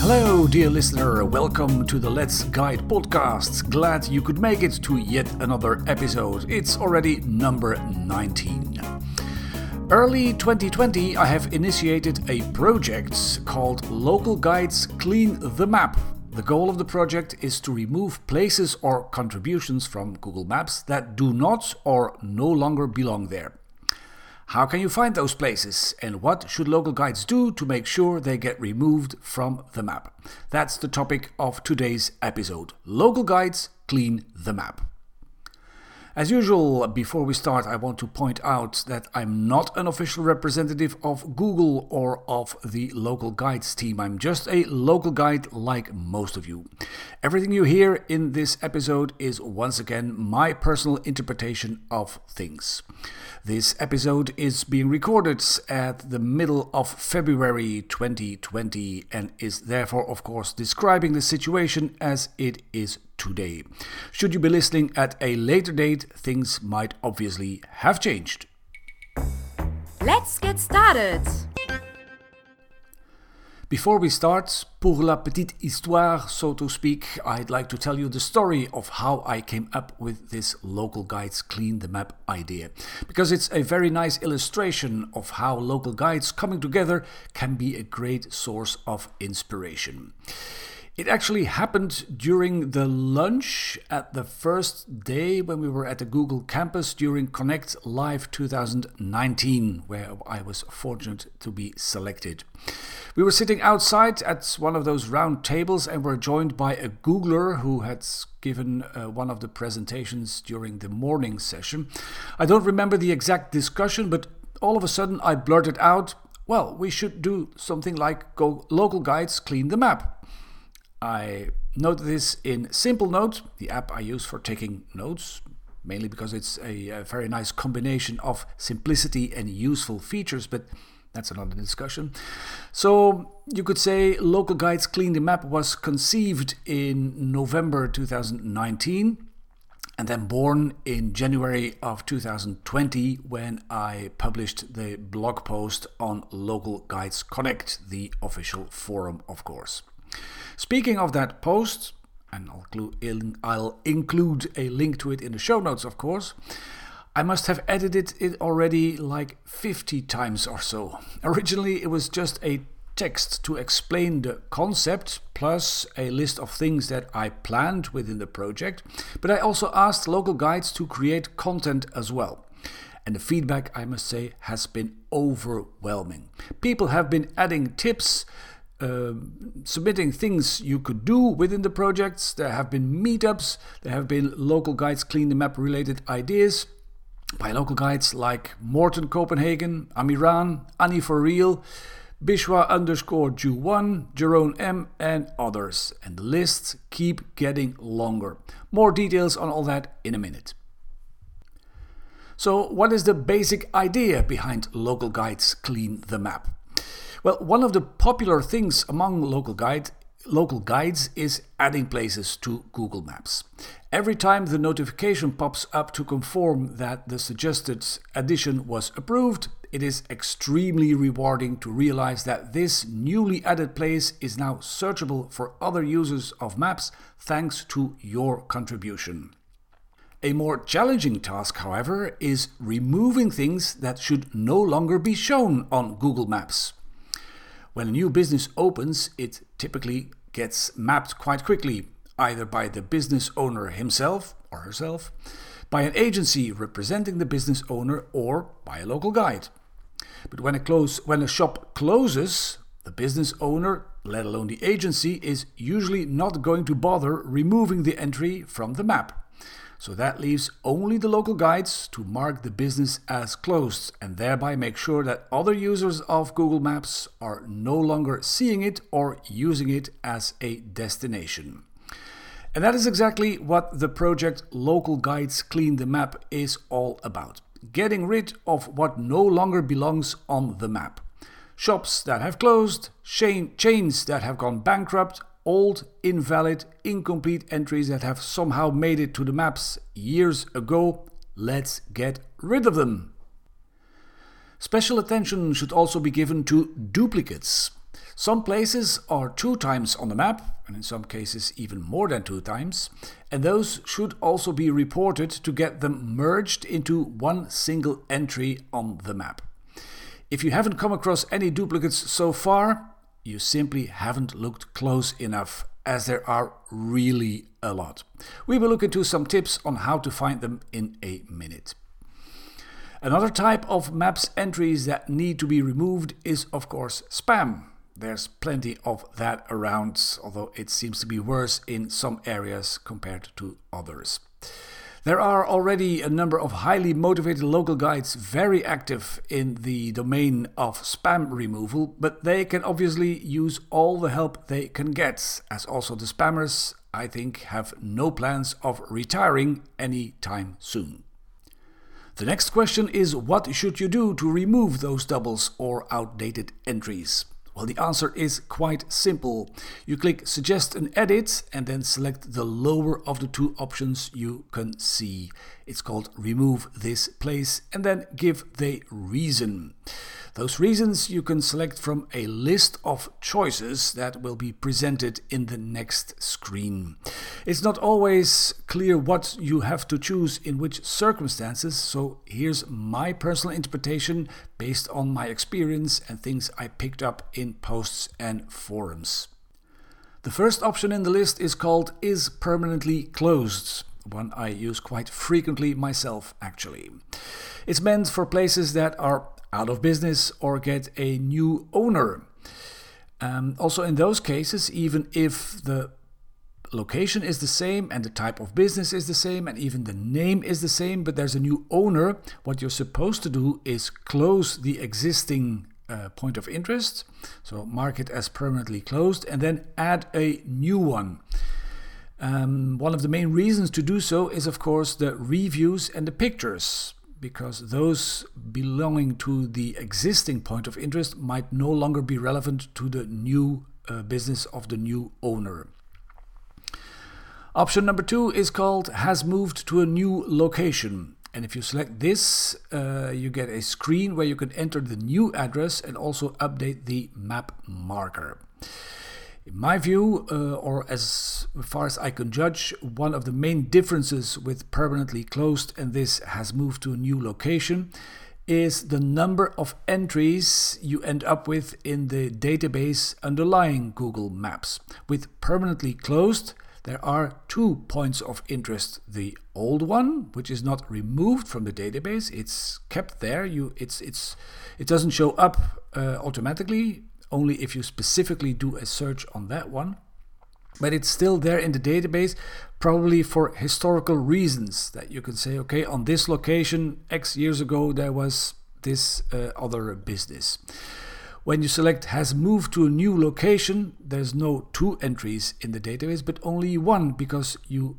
Hello, dear listener. Welcome to the Let's Guide podcast. Glad you could make it to yet another episode. It's already number 19. Early 2020, I have initiated a project called Local Guides Clean the Map. The goal of the project is to remove places or contributions from Google Maps that do not or no longer belong there. How can you find those places and what should local guides do to make sure they get removed from the map? That's the topic of today's episode. Local guides clean the map. As usual, before we start, I want to point out that I'm not an official representative of Google or of the local guides team. I'm just a local guide like most of you. Everything you hear in this episode is once again my personal interpretation of things. This episode is being recorded at the middle of February 2020 and is therefore, of course, describing the situation as it is today. Should you be listening at a later date, things might obviously have changed. Let's get started! Before we start, pour la petite histoire, so to speak, I'd like to tell you the story of how I came up with this local guides clean the map idea. Because it's a very nice illustration of how local guides coming together can be a great source of inspiration. It actually happened during the lunch at the first day when we were at the Google campus during Connect Live 2019, where I was fortunate to be selected. We were sitting outside at one of those round tables and were joined by a Googler who had given uh, one of the presentations during the morning session. I don't remember the exact discussion, but all of a sudden I blurted out, Well, we should do something like go local guides clean the map. I note this in Simplenote, the app I use for taking notes, mainly because it's a, a, very nice combination of simplicity and useful features, but that's another discussion. So you could say Local Guides Clean the Map was conceived in November 2019 and then born in January of 2020 when I published the blog post on Local Guides Connect, the official forum, of course. Speaking of that post, and I'll, include a link to it in the show notes, of course. I must have edited it already like 50 times or so. Originally, it was just a text to explain the concept, plus a list of things that I planned within the project, but I also asked local guides to create content as well. And the feedback, I must say, has been overwhelming. People have been adding tips, um, submitting things you could do within the projects. There have been meetups, there have been local guides clean the map related ideas by local guides like Morten Copenhagen, Amiran, Annie for Real, Bishwa underscore Ju1, Jerome M, and others. And the lists keep getting longer. More details on all that in a minute. So, what is the basic idea behind local guides clean the map? Well, one of the popular things among local guide local guides is adding places to Google Maps. Every time the notification pops up to confirm that the suggested addition was approved, it is extremely rewarding to realize that this newly added place is now searchable for other users of maps thanks to your contribution. A more challenging task, however, is removing things that should no longer be shown on Google Maps. When a new business opens, it typically gets mapped quite quickly, either by the business owner himself or herself, by an agency representing the business owner, or by a local guide. But when a, close, when a shop closes, the business owner, let alone the agency, is usually not going to bother removing the entry from the map. So that leaves only the local guides to mark the business as closed and thereby make sure that other users of Google Maps are no longer seeing it or using it as a destination. And that is exactly what the project Local Guides Clean the Map is all about getting rid of what no longer belongs on the map. Shops that have closed, chains that have gone bankrupt, old, invalid, incomplete entries that have somehow made it to the maps years ago. Let's get rid of them. Special attention should also be given to duplicates. Some places are two times on the map, and in some cases even more than two times, and those should also be reported to get them merged into one single entry on the map. If you haven't come across any duplicates so far, you simply haven't looked close enough, as there are really a lot. We will look into some tips on how to find them in a minute. Another type of maps entries that need to be removed is, of course, spam. There's plenty of that around, although it seems to be worse in some areas compared to others. There are already a number of highly motivated local guides very active in the domain of spam removal, but they can obviously use all the help they can get, as also the spammers, I think, have no plans of retiring anytime soon. The next question is what should you do to remove those doubles or outdated entries? Well, the answer is quite simple. You click Suggest an Edit and then select the lower of the two options you can see. It's called Remove this place and then give the reason. Those reasons you can select from a list of choices that will be presented in the next screen. It's not always clear what you have to choose in which circumstances, so here's my personal interpretation based on my experience and things I picked up in posts and forums. The first option in the list is called Is Permanently Closed, one I use quite frequently myself, actually. It's meant for places that are out of business or get a new owner. Um, also, in those cases, even if the location is the same and the type of business is the same and even the name is the same, but there's a new owner, what you're supposed to do is close the existing uh, point of interest, so mark it as permanently closed, and then add a new one. Um, one of the main reasons to do so is, of course, the reviews and the pictures because those belonging to the existing point of interest might no longer be relevant to the new uh, business of the new owner. Option number two is called Has Moved to a New Location. And if you select this, uh, you get a screen where you can enter the new address and also update the map marker. In my view, uh, or as far as I can judge, one of the main differences with permanently closed and this has moved to a new location is the number of entries you end up with in the database underlying Google Maps. With permanently closed, there are two points of interest. The old one, which is not removed from the database, it's kept there. You, it's, it's, it doesn't show up uh, automatically only if you specifically do a search on that one. But it's still there in the database, probably for historical reasons that you can say, okay, on this location, X years ago, there was this uh, other business. When you select has moved to a new location, there's no two entries in the database, but only one because you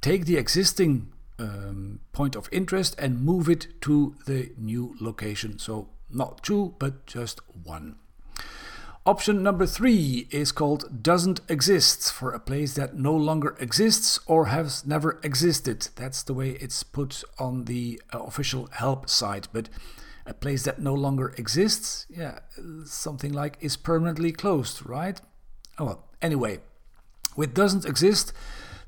take the existing um, point of interest and move it to the new location. So not two, but just one. Option number three is called doesn't exist for a place that no longer exists or has never existed. That's the way it's put on the uh, official help site. But a place that no longer exists, yeah, something like is permanently closed, right? Oh well, anyway, with doesn't exist,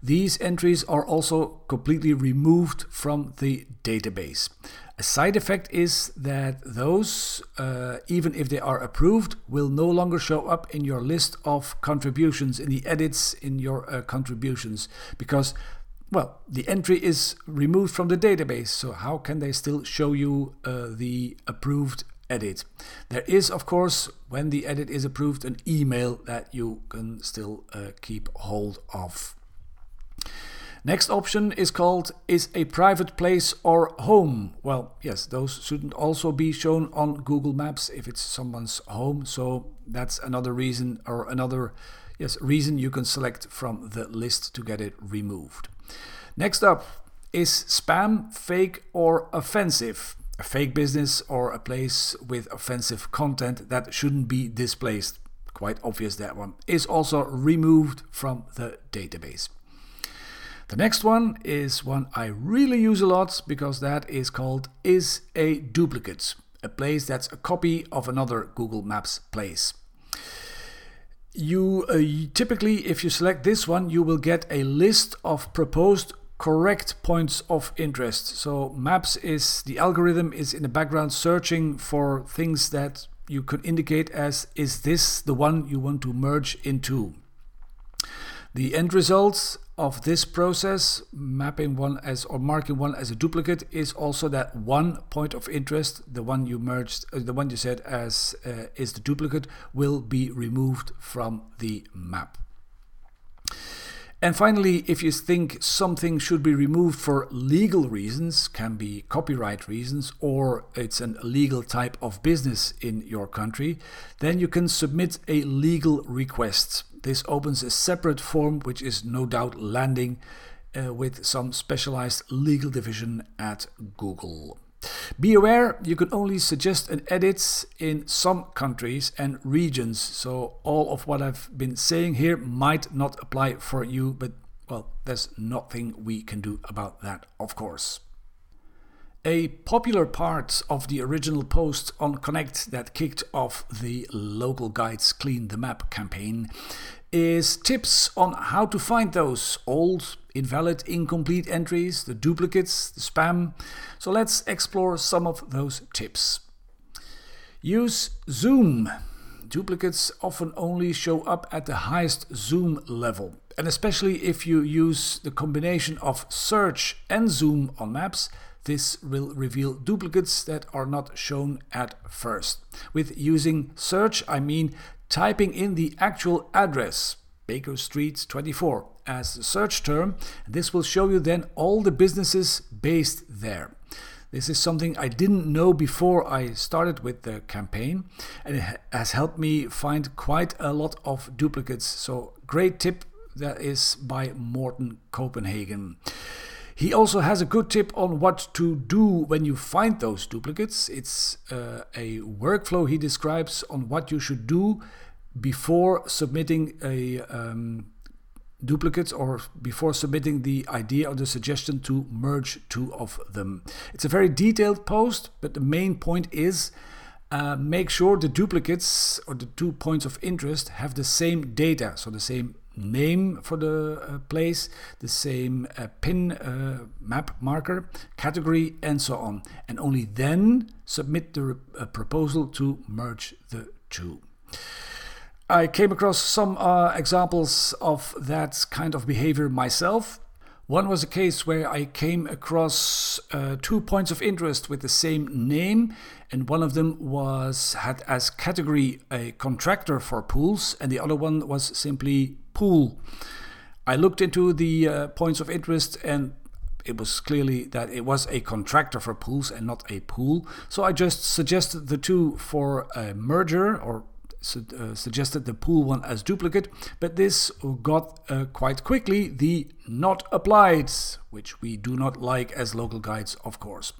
these entries are also completely removed from the database. A side effect is that those, uh, even if they are approved, will no longer show up in your list of contributions, in the edits in your uh, contributions, because, well, the entry is removed from the database. So, how can they still show you uh, the approved edit? There is, of course, when the edit is approved, an email that you can still uh, keep hold of. Next option is called Is a private place or home? Well, yes, those shouldn't also be shown on Google Maps if it's someone's home. So that's another reason or another yes, reason you can select from the list to get it removed. Next up is spam fake or offensive? A fake business or a place with offensive content that shouldn't be displayed. Quite obvious that one is also removed from the database. The next one is one I really use a lot because that is called is a duplicate. a place that's a copy of another Google Maps place. You uh, typically, if you select this one, you will get a list of proposed correct points of interest. So maps is the algorithm is in the background searching for things that you could indicate as is this the one you want to merge into. The end result of this process, mapping one as or marking one as a duplicate, is also that one point of interest, the one you merged, uh, the one you said as uh, is the duplicate, will be removed from the map. And finally, if you think something should be removed for legal reasons, can be copyright reasons, or it's an illegal type of business in your country, then you can submit a legal request. This opens a separate form, which is no doubt landing uh, with some specialized legal division at Google. Be aware you can only suggest an edit in some countries and regions, so all of what I've been saying here might not apply for you, but well, there's nothing we can do about that, of course. A popular part of the original post on Connect that kicked off the Local Guides Clean the Map campaign is tips on how to find those old, invalid, incomplete entries, the duplicates, the spam. So let's explore some of those tips. Use Zoom. Duplicates often only show up at the highest zoom level. And especially if you use the combination of search and zoom on maps, this will reveal duplicates that are not shown at first. With using search, I mean typing in the actual address, Baker Street 24, as the search term. This will show you then all the businesses based there. This is something I didn't know before I started with the campaign, and it has helped me find quite a lot of duplicates. So, great tip that is by Morten Copenhagen. He also has a good tip on what to do when you find those duplicates. It's uh, a workflow he describes on what you should do before submitting a um, duplicate or before submitting the idea or the suggestion to merge two of them. It's a very detailed post, but the main point is uh, make sure the duplicates or the two points of interest have the same data, so the same name for the uh, place, the same uh, pin uh, map marker, category, and so on. And only then submit the uh, proposal to merge the two. I came across some uh, examples of that kind of behavior myself. One was a case where I came across uh, two points of interest with the same name, and one of them was had as category a contractor for pools, and the other one was simply pool. I looked into the uh, points of interest and it was clearly that it was a contractor for pools and not a pool. So I just suggested the two for a merger or uh, suggested the pool one as duplicate, but this got uh, quite quickly the not applied, which we do not like as local guides, of course.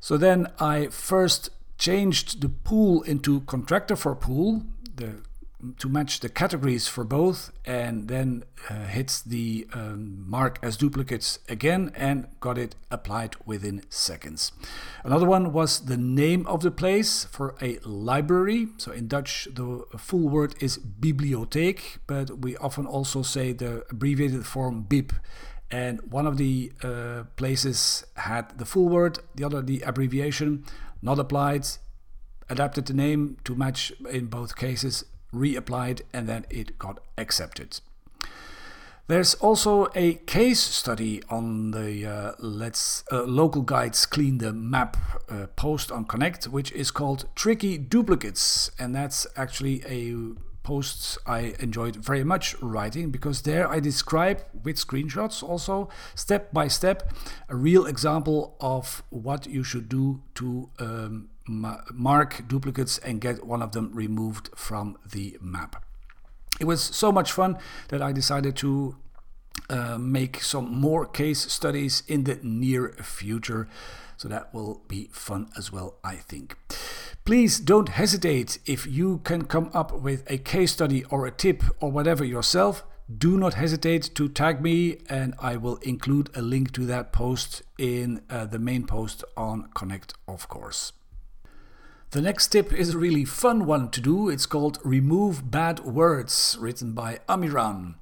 So then I first changed the pool into contractor for pool. The to match the categories for both and then uh, hits the um, mark as duplicates again and got it applied within seconds. Another one was the name of the place for a library. So in Dutch, the full word is bibliotheek, but we often also say the abbreviated form bib. And one of the uh, places had the full word, the other the abbreviation, not applied, adapted the name to match in both cases reapplied, and then it got accepted. There's also a case study on the uh, Let's uh, Local Guides Clean the Map uh, post on Connect, which is called Tricky Duplicates, and that's actually a post I enjoyed very much writing because there I describe with screenshots also step by step a real example of what you should do to um, mark duplicates and get one of them removed from the map. It was so much fun that I decided to uh, make some more case studies in the near future. So that will be fun as well, I think. Please don't hesitate if you can come up with a case study or a tip or whatever yourself. Do not hesitate to tag me, and I will include a link to that post in uh, the main post on Connect, of course. The next tip is a really fun one to do. It's called Remove Bad Words, written by Amiran.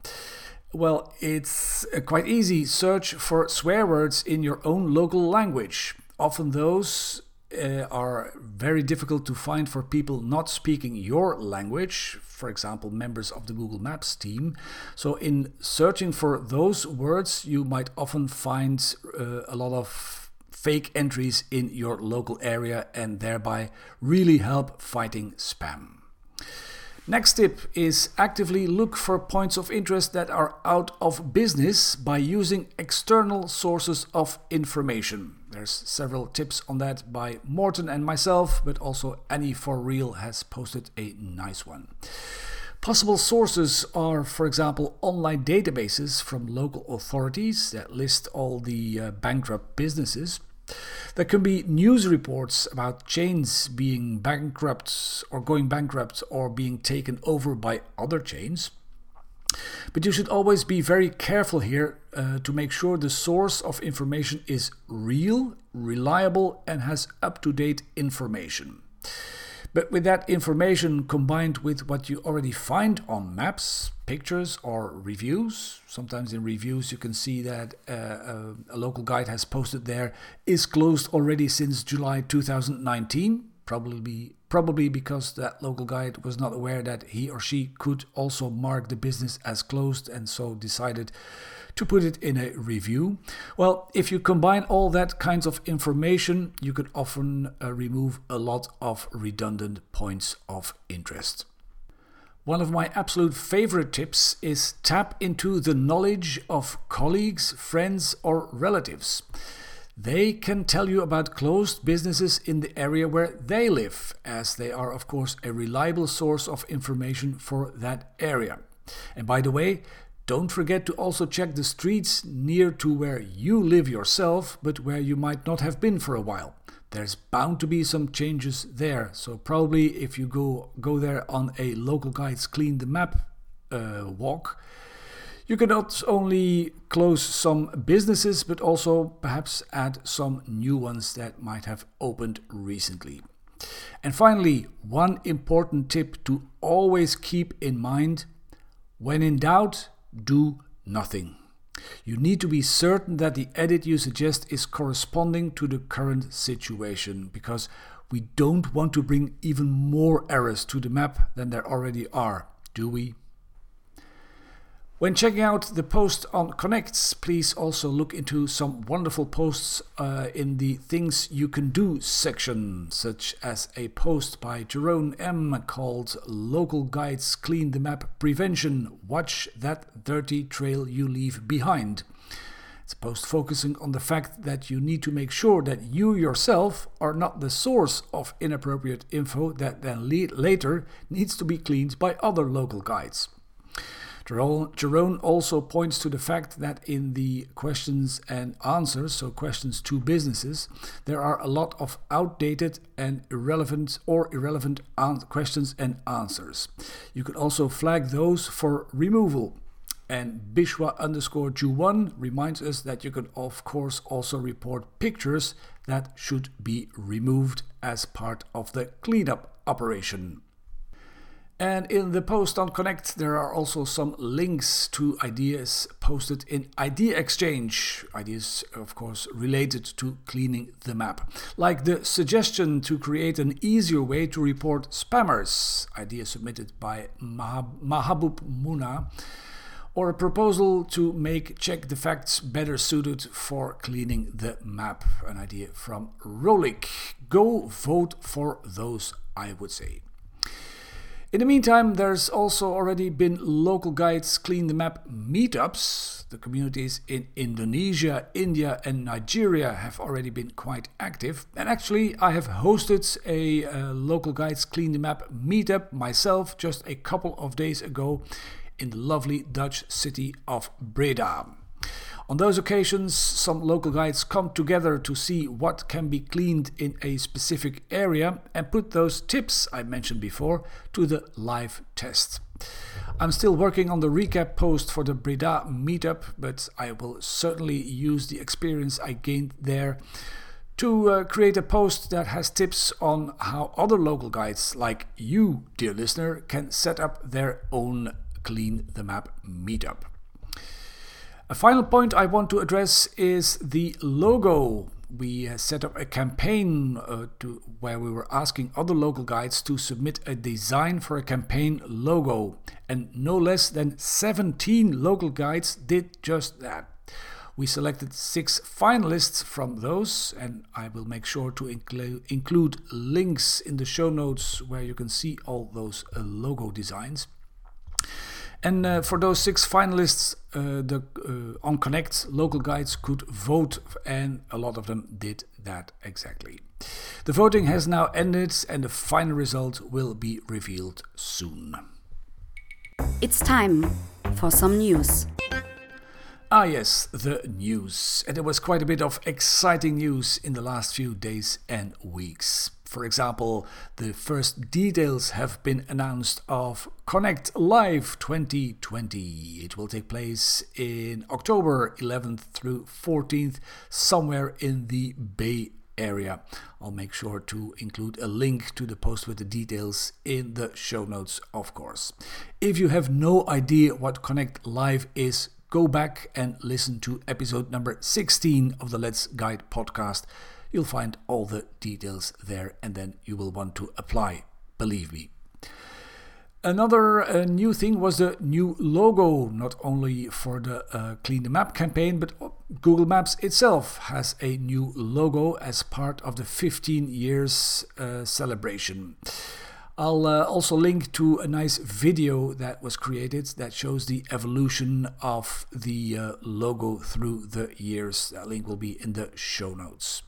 Well, it's quite easy. Search for swear words in your own local language. Often those uh, are very difficult to find for people not speaking your language, for example, members of the Google Maps team. So, in searching for those words, you might often find uh, a lot of fake entries in your local area and thereby really help fighting spam. Next tip is actively look for points of interest that are out of business by using external sources of information. There's several tips on that by Morten and myself, but also Annie for Real has posted a nice one. Possible sources are, for example, online databases from local authorities that list all the uh, bankrupt businesses. There can be news reports about chains being bankrupt or going bankrupt or being taken over by other chains. But you should always be very careful here uh, to make sure the source of information is real, reliable, and has up to date information. But with that information combined with what you already find on maps, pictures, or reviews, sometimes in reviews you can see that uh, a, a local guide has posted there is closed already since July 2019 probably probably because that local guide was not aware that he or she could also mark the business as closed and so decided to put it in a review. Well, if you combine all that kinds of information, you could often uh, remove a lot of redundant points of interest. One of my absolute favorite tips is tap into the knowledge of colleagues, friends, or relatives. They can tell you about closed businesses in the area where they live, as they are, of course, a reliable source of information for that area. And by the way, don't forget to also check the streets near to where you live yourself, but where you might not have been for a while. There's bound to be some changes there, so probably if you go go there on a local guides clean the map uh, walk, you can not only close some businesses, but also perhaps add some new ones that might have opened recently. And finally, one important tip to always keep in mind when in doubt, do nothing. You need to be certain that the edit you suggest is corresponding to the current situation because we don't want to bring even more errors to the map than there already are, do we? When checking out the post on Connects, please also look into some wonderful posts uh, in the Things You Can Do section, such as a post by Jerome M called Local Guides Clean the Map Prevention Watch That Dirty Trail You Leave Behind. It's a post focusing on the fact that you need to make sure that you yourself are not the source of inappropriate info that then later needs to be cleaned by other local guides. Jerome also points to the fact that in the questions and answers, so questions to businesses, there are a lot of outdated and irrelevant or irrelevant questions and answers. You can also flag those for removal. And Bishwa underscore Ju1 reminds us that you can, of course, also report pictures that should be removed as part of the cleanup operation. And in the post on Connect, there are also some links to ideas posted in Idea Exchange. Ideas, of course, related to cleaning the map. Like the suggestion to create an easier way to report spammers, idea submitted by Mahabub Muna, or a proposal to make check the facts better suited for cleaning the map, an idea from Rolik. Go vote for those, I would say. In the meantime, there's also already been local guides clean the map meetups. The communities in Indonesia, India, and Nigeria have already been quite active. And actually, I have hosted a uh, local guides clean the map meetup myself just a couple of days ago in the lovely Dutch city of Breda. On those occasions, some local guides come together to see what can be cleaned in a specific area and put those tips I mentioned before to the live test. I'm still working on the recap post for the Breda meetup, but I will certainly use the experience I gained there to uh, create a post that has tips on how other local guides, like you, dear listener, can set up their own Clean the Map meetup. A final point I want to address is the logo. We set up a campaign uh, to, where we were asking other local guides to submit a design for a campaign logo, and no less than 17 local guides did just that. We selected six finalists from those, and I will make sure to inclu- include links in the show notes where you can see all those uh, logo designs. And uh, for those six finalists, uh, the uh, on Connect local guides could vote, and a lot of them did that exactly. The voting has now ended, and the final result will be revealed soon. It's time for some news. Ah, yes, the news. And there was quite a bit of exciting news in the last few days and weeks. For example, the first details have been announced of Connect Live 2020. It will take place in October 11th through 14th, somewhere in the Bay area. I'll make sure to include a link to the post with the details in the show notes, of course. If you have no idea what Connect Live is, go back and listen to episode number 16 of the Let's Guide podcast. You'll find all the details there and then you will want to apply, believe me. Another uh, new thing was the new logo, not only for the uh, Clean the Map campaign, but Google Maps itself has a new logo as part of the 15 years uh, celebration. I'll uh, also link to a nice video that was created that shows the evolution of the uh, logo through the years. That link will be in the show notes.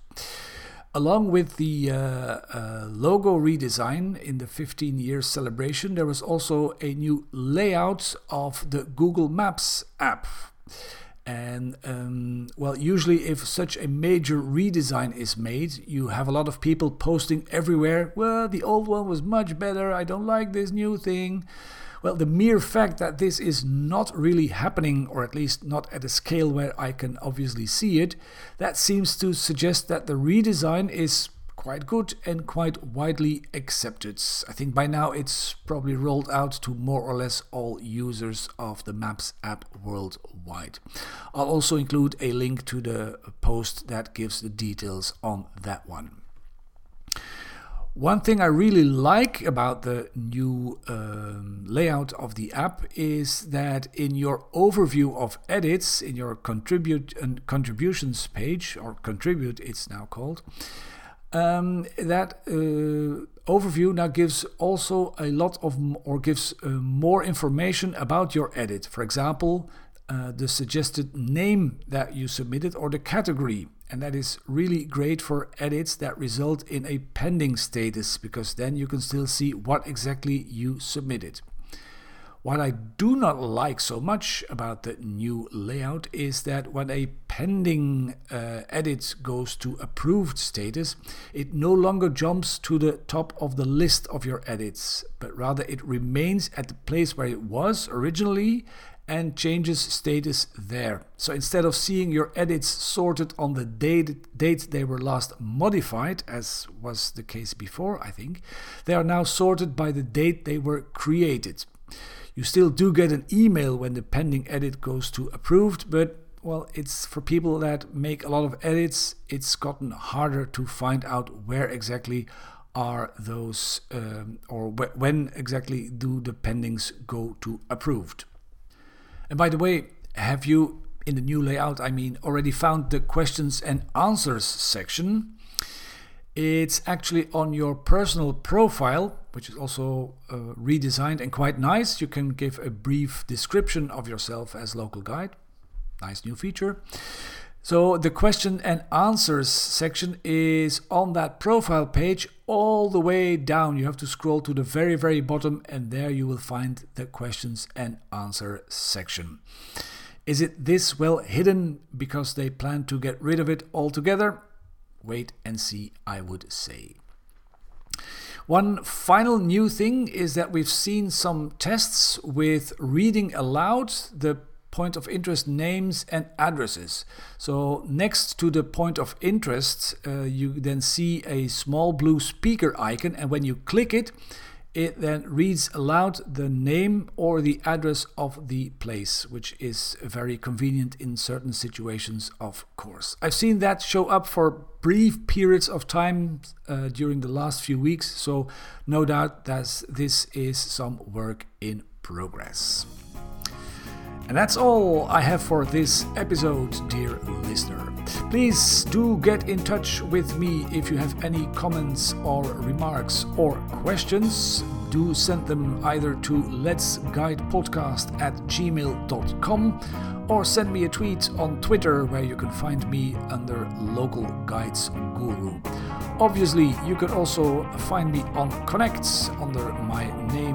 Along with the uh, uh logo redesign in the 15 year celebration, there was also a new layout of the Google Maps app. And um, well, usually, if such a major redesign is made, you have a lot of people posting everywhere. Well, the old one was much better. I don't like this new thing. Well, the mere fact that this is not really happening, or at least not at a scale where I can obviously see it, that seems to suggest that the redesign is quite good and quite widely accepted. I think by now it's probably rolled out to more or less all users of the Maps app worldwide. I'll also include a link to the post that gives the details on that one. One thing I really like about the new um, layout of the app is that in your overview of edits, in your contribute and contributions page, or contribute it's now called, um, that uh, overview now gives also a lot of or gives uh, more information about your edit. For example, uh, the suggested name that you submitted or the category. And that is really great for edits that result in a pending status because then you can still see what exactly you submitted. What I do not like so much about the new layout is that when a pending uh, edit goes to approved status, it no longer jumps to the top of the list of your edits, but rather it remains at the place where it was originally and changes status there. So instead of seeing your edits sorted on the date, date they were last modified, as was the case before, I think, they are now sorted by the date they were created. You still do get an email when the pending edit goes to approved, but well, it's for people that make a lot of edits, it's gotten harder to find out where exactly are those um, or wh- when exactly do the pendings go to approved. And by the way, have you in the new layout, I mean, already found the questions and answers section? It's actually on your personal profile, which is also uh, redesigned and quite nice. You can give a brief description of yourself as local guide. Nice new feature. So the question and answers section is on that profile page all the way down. You have to scroll to the very, very bottom, and there you will find the questions and answer section. Is it this well hidden because they plan to get rid of it altogether? wait and see, I would say. One final new thing is that we've seen some tests with reading aloud the point of interest names and addresses. So next to the point of interest, uh, you then see a small blue speaker icon, and when you click it, it then reads aloud the name or the address of the place, which is very convenient in certain situations, of course. I've seen that show up for brief periods of time uh, during the last few weeks, so no doubt that this is some work in progress. And that's all I have for this episode, dear listener. Please do get in touch with me if you have any comments or remarks or questions. Do send them either to let's guide podcast at gmail.com or send me a tweet on Twitter where you can find me under Local Guides Guru. Obviously, you can also find me on Connects under my name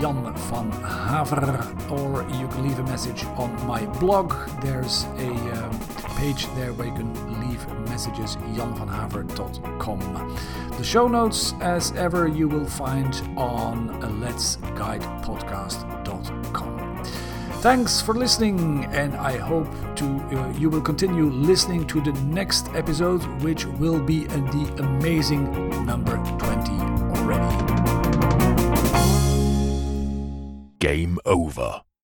Jan van Haver, or you can leave a message on my blog. There's a um, page there where you can leave messages janvanhaver.com. The show notes, as ever, you will find on letsguidepodcast.com. Thanks for listening, and I hope to uh, you will continue listening to the next episode, which will be the amazing number 20 already. Game over.